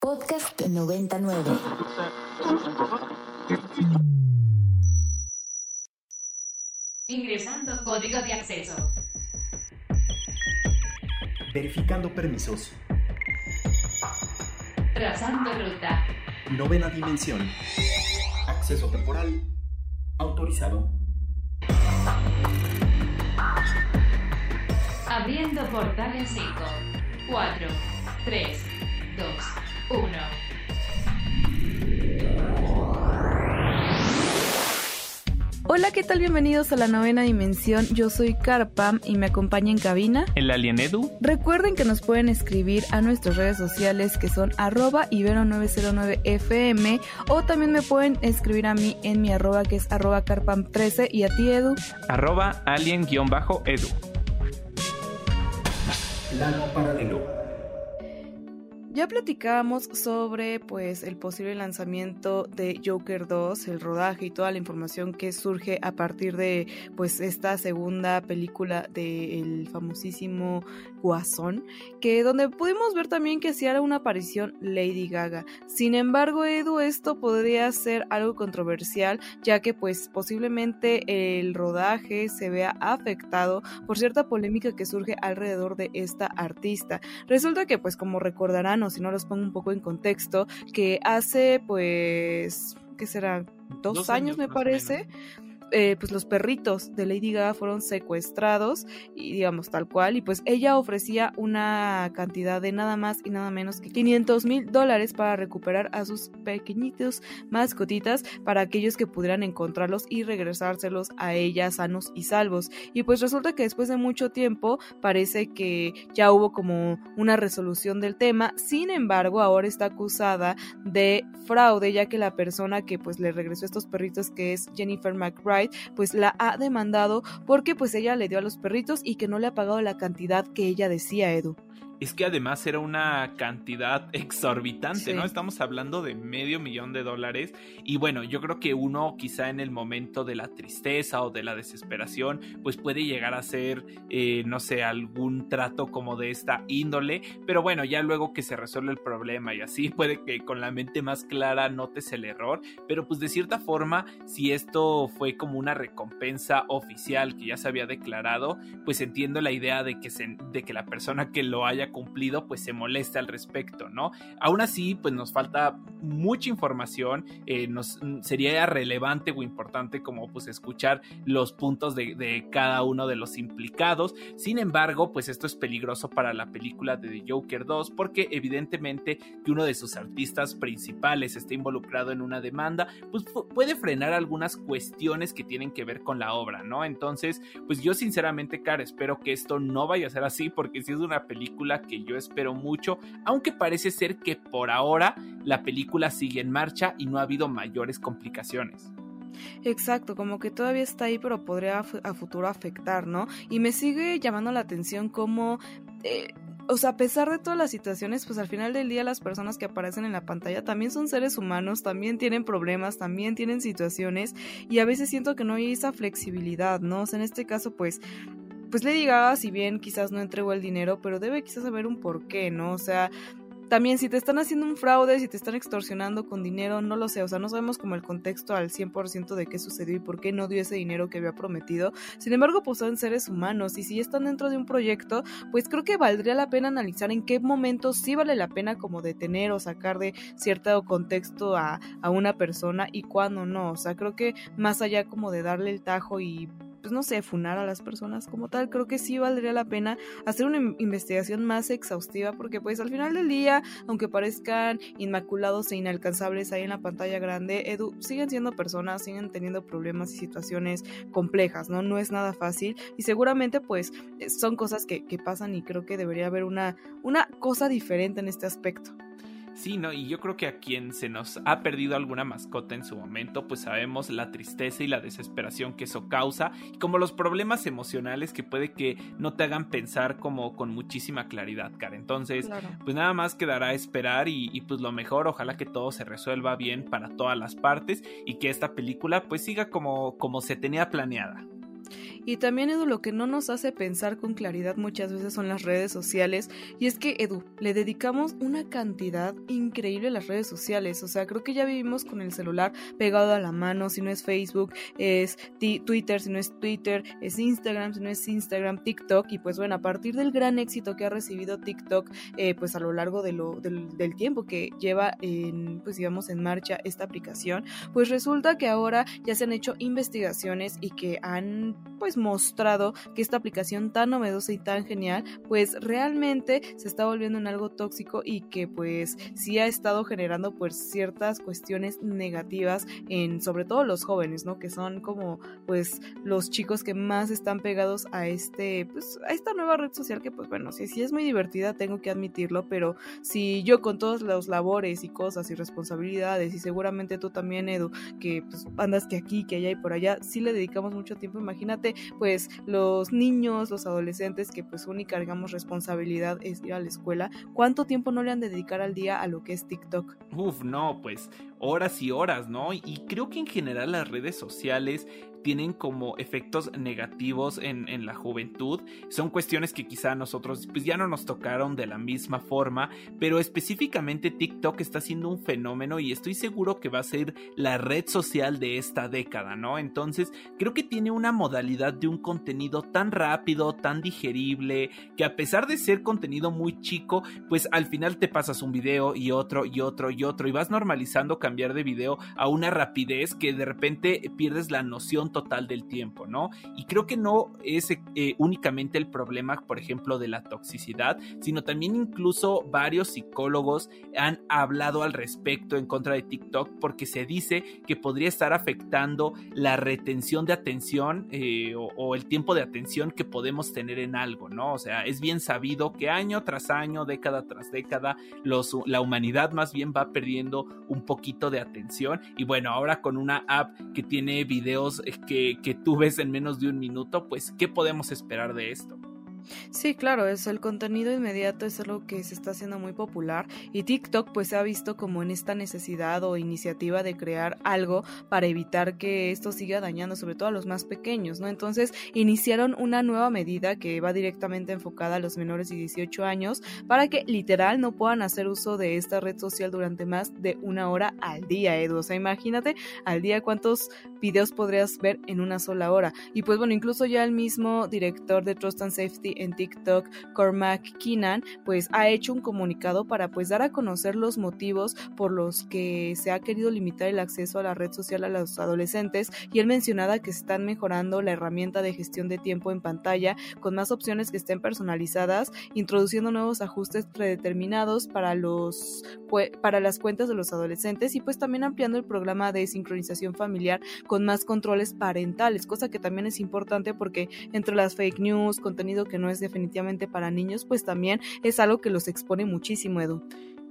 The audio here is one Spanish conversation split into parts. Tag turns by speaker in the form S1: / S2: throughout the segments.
S1: Podcast 99.
S2: Ingresando código de acceso.
S3: Verificando permisos.
S2: Trazando ruta.
S3: Novena dimensión. Acceso temporal. Autorizado.
S2: Abriendo portal en 5, 4, 3, 2, 1.
S4: Hola, ¿qué tal? Bienvenidos a la novena dimensión. Yo soy Carpam y me acompaña en cabina.
S5: El Alien Edu.
S4: Recuerden que nos pueden escribir a nuestras redes sociales que son arroba ibero909fm o también me pueden escribir a mí en mi arroba que es arroba carpam13 y a ti Edu.
S5: Arroba alien-edu.
S3: Plano paralelo.
S4: Ya platicábamos sobre pues el posible lanzamiento de Joker 2, el rodaje y toda la información que surge a partir de pues esta segunda película del famosísimo Guasón, que donde pudimos ver también que hacía una aparición Lady Gaga. Sin embargo, Edu, esto podría ser algo controversial, ya que pues posiblemente el rodaje se vea afectado por cierta polémica que surge alrededor de esta artista. Resulta que pues como recordarán o si no los pongo un poco en contexto, que hace pues, ¿qué será? Dos,
S5: Dos
S4: años,
S5: años,
S4: me parece. Eh, pues los perritos de Lady Gaga fueron secuestrados y digamos tal cual y pues ella ofrecía una cantidad de nada más y nada menos que 500 mil dólares para recuperar a sus pequeñitos mascotitas para aquellos que pudieran encontrarlos y regresárselos a ella sanos y salvos. Y pues resulta que después de mucho tiempo parece que ya hubo como una resolución del tema. Sin embargo ahora está acusada de fraude ya que la persona que pues le regresó estos perritos que es Jennifer McBride pues la ha demandado porque pues ella le dio a los perritos y que no le ha pagado la cantidad que ella decía Edu.
S5: Es que además era una cantidad exorbitante,
S4: Sí.
S5: ¿no? Estamos hablando de medio millón de dólares. Y bueno, yo creo que uno quizá en el momento de la tristeza o de la desesperación, pues puede llegar a ser, eh, no sé, algún trato como de esta índole. Pero bueno, ya luego que se resuelve el problema y así, puede que con la mente más clara notes el error. Pero pues de cierta forma, si esto fue como una recompensa oficial que ya se había declarado, pues entiendo la idea de que, se, de que la persona que lo haya cumplido pues se moleste al respecto, ¿no? Aún así pues nos falta mucha información, eh, nos sería relevante o importante como pues escuchar los puntos de, de, cada uno de los implicados, sin embargo pues esto es peligroso para la película de The Joker 2 porque evidentemente que uno de sus artistas principales esté involucrado en una demanda pues puede frenar algunas cuestiones que tienen que ver con la obra, ¿no? Entonces pues yo sinceramente cara espero que esto no vaya a ser así porque si es una película que yo espero mucho, aunque parece ser que por ahora la película sigue en marcha y no ha habido mayores complicaciones.
S4: Exacto, como que todavía está ahí, pero podría a futuro afectar, ¿no? Y me sigue llamando la atención como... Eh, o sea, a pesar de todas las situaciones, pues al final del día las personas que aparecen en la pantalla también son seres humanos, también tienen problemas, también tienen situaciones y a veces siento que no hay esa flexibilidad, ¿no? O sea, en este caso, pues pues Lady Gaga, si bien quizás no entregó el dinero, pero debe quizás saber un porqué, ¿no? O sea, también si te están haciendo un fraude, si te están extorsionando con dinero, no lo sé, o sea, no sabemos como el contexto al 100% de qué sucedió y por qué no dio ese dinero que había prometido. Sin embargo, pues son seres humanos y si están dentro de un proyecto, pues creo que valdría la pena analizar en qué momento sí vale la pena como detener o sacar de cierto contexto a, a una persona y cuándo no. O sea, creo que más allá como de darle el tajo y pues no sé, funar a las personas como tal, creo que sí valdría la pena hacer una investigación más exhaustiva porque pues al final del día, aunque parezcan inmaculados e inalcanzables ahí en la pantalla grande, Edu, siguen siendo personas, siguen teniendo problemas y situaciones complejas, ¿no? No es nada fácil y seguramente pues son cosas que, que pasan y creo que debería haber una, una cosa diferente en este aspecto.
S5: Sí, ¿no? Y yo creo que a quien se nos ha perdido alguna mascota en su momento, pues sabemos la tristeza y la desesperación que eso causa, y como los problemas emocionales que puede que no te hagan pensar como con muchísima claridad, cara. Entonces,
S4: Claro.
S5: pues nada más quedará esperar y, y pues lo mejor, ojalá que todo se resuelva bien para todas las partes y que esta película pues siga como, como se tenía planeada.
S4: Y también, Edu, lo que no nos hace pensar con claridad muchas veces son las redes sociales. Y es que, Edu, le dedicamos una cantidad increíble a las redes sociales. O sea, creo que ya vivimos con el celular pegado a la mano. Si no es Facebook, es Twitter. Si no es Twitter, es Instagram. Si no es Instagram, TikTok. Y pues bueno, a partir del gran éxito que ha recibido TikTok, eh, pues a lo largo de lo, del, del tiempo que lleva en, pues digamos, en marcha esta aplicación, pues resulta que ahora ya se han hecho investigaciones y que han pues mostrado que esta aplicación tan novedosa y tan genial pues realmente se está volviendo en algo tóxico y que pues sí ha estado generando pues ciertas cuestiones negativas en sobre todo los jóvenes, ¿no? Que son como pues los chicos que más están pegados a este pues a esta nueva red social que pues bueno, sí, sí es muy divertida, tengo que admitirlo, pero si yo con todos los labores y cosas y responsabilidades y seguramente tú también Edu, que pues andas que aquí, que allá y por allá, sí le dedicamos mucho tiempo, imagínate pues los niños, los adolescentes que pues única digamos responsabilidad es ir a la escuela, ¿cuánto tiempo no le han de dedicar al día a lo que es TikTok?
S5: Uf, no, pues horas y horas, ¿no? Y creo que en general las redes sociales tienen como efectos negativos en, en, la juventud. Son cuestiones que quizá nosotros pues ya no nos tocaron de la misma forma, pero específicamente TikTok está siendo un fenómeno y estoy seguro que va a ser la red social de esta década, ¿no? Entonces creo que tiene una modalidad de un contenido tan rápido, tan digerible, que a pesar de ser contenido muy chico, pues al final te pasas un video y otro y otro y otro y vas normalizando cambiar de video a una rapidez que de repente pierdes la noción total del tiempo, ¿no? Y creo que no es eh, únicamente el problema, por ejemplo, de la toxicidad, sino también incluso varios psicólogos han hablado al respecto en contra de TikTok porque se dice que podría estar afectando la retención de atención eh, o, o, el tiempo de atención que podemos tener en algo, ¿no? O sea, es bien sabido que año tras año, década tras década, los, la humanidad más bien va perdiendo un poquito de atención y bueno, ahora con una app que tiene videos eh, que, que tú ves en menos de un minuto, pues, ¿qué podemos esperar de esto?
S4: Sí, claro, es el contenido inmediato es algo que se está haciendo muy popular y TikTok pues se ha visto como en esta necesidad o iniciativa de crear algo para evitar que esto siga dañando sobre todo a los más pequeños, ¿no? Entonces iniciaron una nueva medida que va directamente enfocada a los menores de 18 años para que literal no puedan hacer uso de esta red social durante más de una hora al día, Edu. O sea, imagínate al día cuántos videos podrías ver en una sola hora. Y pues bueno, incluso ya el mismo director de Trust and Safety en TikTok, Cormac Keenan, pues ha hecho un comunicado para pues dar a conocer los motivos por los que se ha querido limitar el acceso a la red social a los adolescentes y él mencionaba que se están mejorando la herramienta de gestión de tiempo en pantalla con más opciones que estén personalizadas, introduciendo nuevos ajustes predeterminados para los para las cuentas de los adolescentes y pues también ampliando el programa de sincronización familiar con más controles parentales, cosa que también es importante porque entre las fake news, contenido que no es definitivamente para niños, pues también es algo que los expone muchísimo, Edu.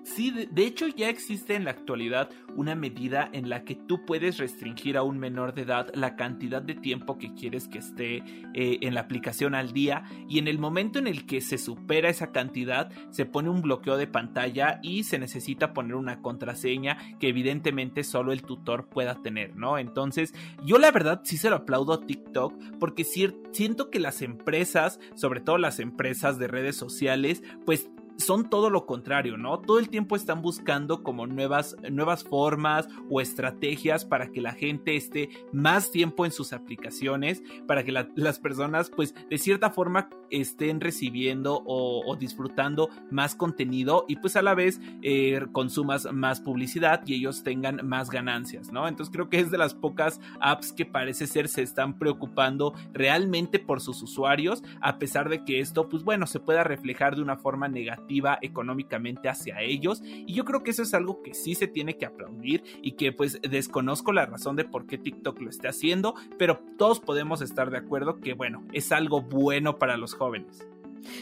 S5: Sí, de, hecho ya existe en la actualidad una medida en la que tú puedes restringir a un menor de edad la cantidad de tiempo que quieres que esté eh, en la aplicación al día y en el momento en el que se supera esa cantidad se pone un bloqueo de pantalla y se necesita poner una contraseña que evidentemente solo el tutor pueda tener, ¿no? Entonces yo la verdad sí se lo aplaudo a TikTok porque siento que las empresas, sobre todo las empresas de redes sociales, pues son todo lo contrario, ¿no? Todo el tiempo están buscando como nuevas, nuevas formas o estrategias para que la gente esté más tiempo en sus aplicaciones, para que la, las personas pues de cierta forma estén recibiendo o, o, disfrutando más contenido y pues a la vez eh, consumas más publicidad y ellos tengan más ganancias, ¿no? Entonces creo que es de las pocas apps que parece ser se están preocupando realmente por sus usuarios, a pesar de que esto pues bueno se pueda reflejar de una forma negativa económicamente hacia ellos y yo creo que eso es algo que sí se tiene que aplaudir y que pues desconozco la razón de por qué TikTok lo esté haciendo, pero todos podemos estar de acuerdo que bueno, es algo bueno para los jóvenes.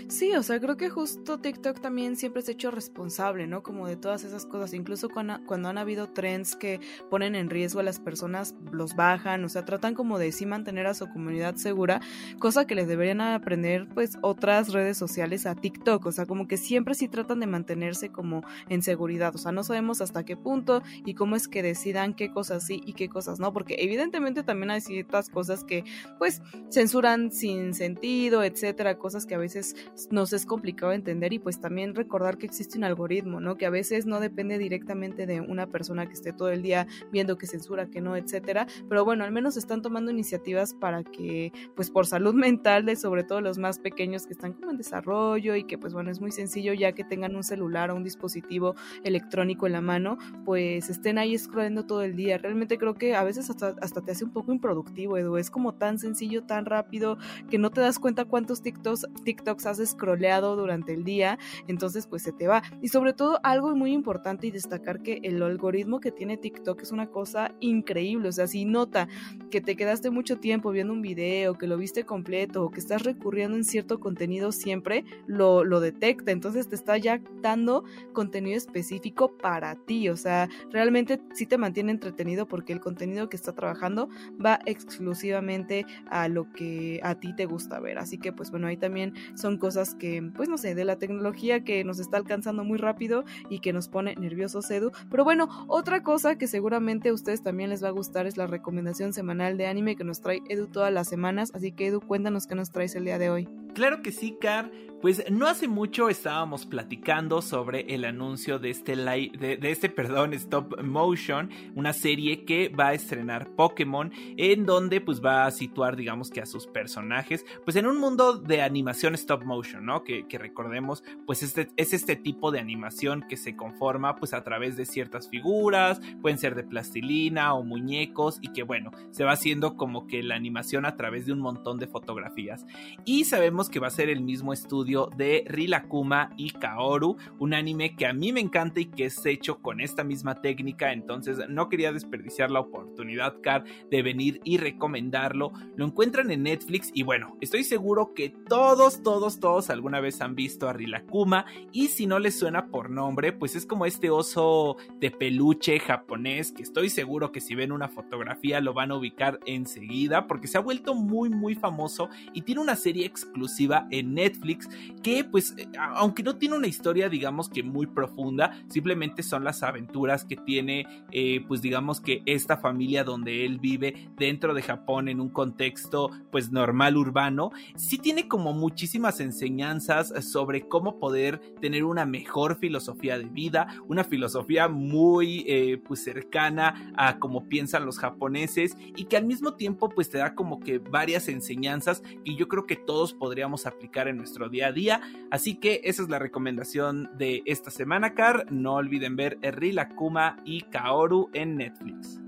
S4: Sí, o sea, creo que justo TikTok también siempre se ha hecho responsable, ¿no? Como de todas esas cosas, incluso cuando, cuando, han habido trends que ponen en riesgo a las personas, los bajan, o sea, tratan como de sí mantener a su comunidad segura, cosa que les deberían aprender pues otras redes sociales a TikTok, o sea, como que siempre sí tratan de mantenerse como en seguridad, o sea, no sabemos hasta qué punto y cómo es que decidan qué cosas sí y qué cosas no, porque evidentemente también hay ciertas cosas que pues censuran sin sentido, etcétera, cosas que a veces nos es complicado entender y pues también recordar que existe un algoritmo, ¿no? Que a veces no depende directamente de una persona que esté todo el día viendo que censura, que no, etcétera, pero bueno, al menos están tomando iniciativas para que pues por salud mental de sobre todo los más pequeños que están como en desarrollo y que pues bueno, es muy sencillo ya que tengan un celular o un dispositivo electrónico en la mano, pues estén ahí scrollando todo el día. Realmente creo que a veces hasta, hasta te hace un poco improductivo, Edu, es como tan sencillo, tan rápido que no te das cuenta cuántos TikToks, TikToks has scrolleado durante el día, entonces pues se te va. Y sobre todo algo muy importante y destacar que el algoritmo que tiene TikTok es una cosa increíble, o sea, si nota que te quedaste mucho tiempo viendo un video, que lo viste completo o que estás recurriendo en cierto contenido siempre, lo, lo detecta, entonces te está ya dando contenido específico para ti, o sea, realmente sí te mantiene entretenido porque el contenido que está trabajando va exclusivamente a lo que a ti te gusta ver, así que pues bueno, ahí también son cosas que, pues no sé, de la tecnología que nos está alcanzando muy rápido y que nos pone nerviosos, Edu. Pero bueno, otra cosa que seguramente a ustedes también les va a gustar es la recomendación semanal de anime que nos trae Edu todas las semanas. Así que Edu, cuéntanos qué nos traes el día de hoy.
S5: Claro que sí, Car. Pues no hace mucho estábamos platicando sobre el anuncio de este, de, de, este perdón, stop motion, una serie que va a estrenar Pokémon, en donde pues va a situar, digamos que a sus personajes, pues en un mundo de animación stop motion, ¿no? Que, que recordemos, pues este, es este tipo de animación que se conforma pues a través de ciertas figuras, pueden ser de plastilina o muñecos, y que bueno, se va haciendo como que la animación a través de un montón de fotografías. Y sabemos que va a ser el mismo estudio de Rilakuma y Kaoru, un anime que a mí me encanta y que es hecho con esta misma técnica, entonces no quería desperdiciar la oportunidad, Car, de venir y recomendarlo. Lo encuentran en Netflix y bueno, estoy seguro que todos, todos, todos alguna vez han visto a Rilakuma y si no les suena por nombre, pues es como este oso de peluche japonés que estoy seguro que si ven una fotografía lo van a ubicar enseguida porque se ha vuelto muy muy famoso y tiene una serie exclusiva en Netflix que pues eh, aunque no tiene una historia digamos que muy profunda, simplemente son las aventuras que tiene eh, pues digamos que esta familia donde él vive dentro de Japón en un contexto pues normal urbano, sí tiene como muchísimas enseñanzas sobre cómo poder tener una mejor filosofía de vida, una filosofía muy eh, pues cercana a cómo piensan los japoneses y que al mismo tiempo pues te da como que varias enseñanzas que yo creo que todos podríamos aplicar en nuestro día día. Así que esa es la recomendación de esta semana, Car. No olviden ver Rila Kuma y Kaoru en Netflix.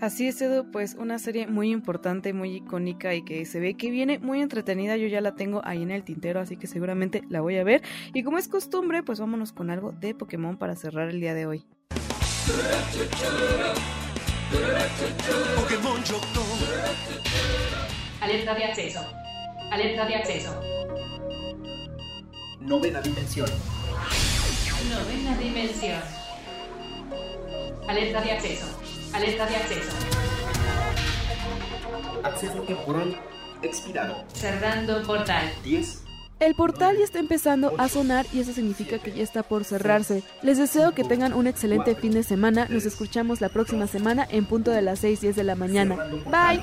S4: Así es, Edu, pues una serie muy importante, muy icónica y que se ve que viene muy entretenida. Yo ya la tengo ahí en el tintero, así que seguramente la voy a ver. Y como es costumbre, pues vámonos con algo de Pokémon para cerrar el día de hoy.
S2: Alerta de acceso. Alerta de acceso.
S3: Novena dimensión.
S2: Novena dimensión. Alerta de acceso. Alerta de acceso.
S3: Acceso temporal expirado.
S2: Cerrando portal.
S3: 10.
S4: El portal ya está empezando a sonar y eso significa que ya está por cerrarse. Les deseo que tengan un excelente fin de semana. Nos escuchamos la próxima semana en punto de las 6, 10 de la mañana. Bye.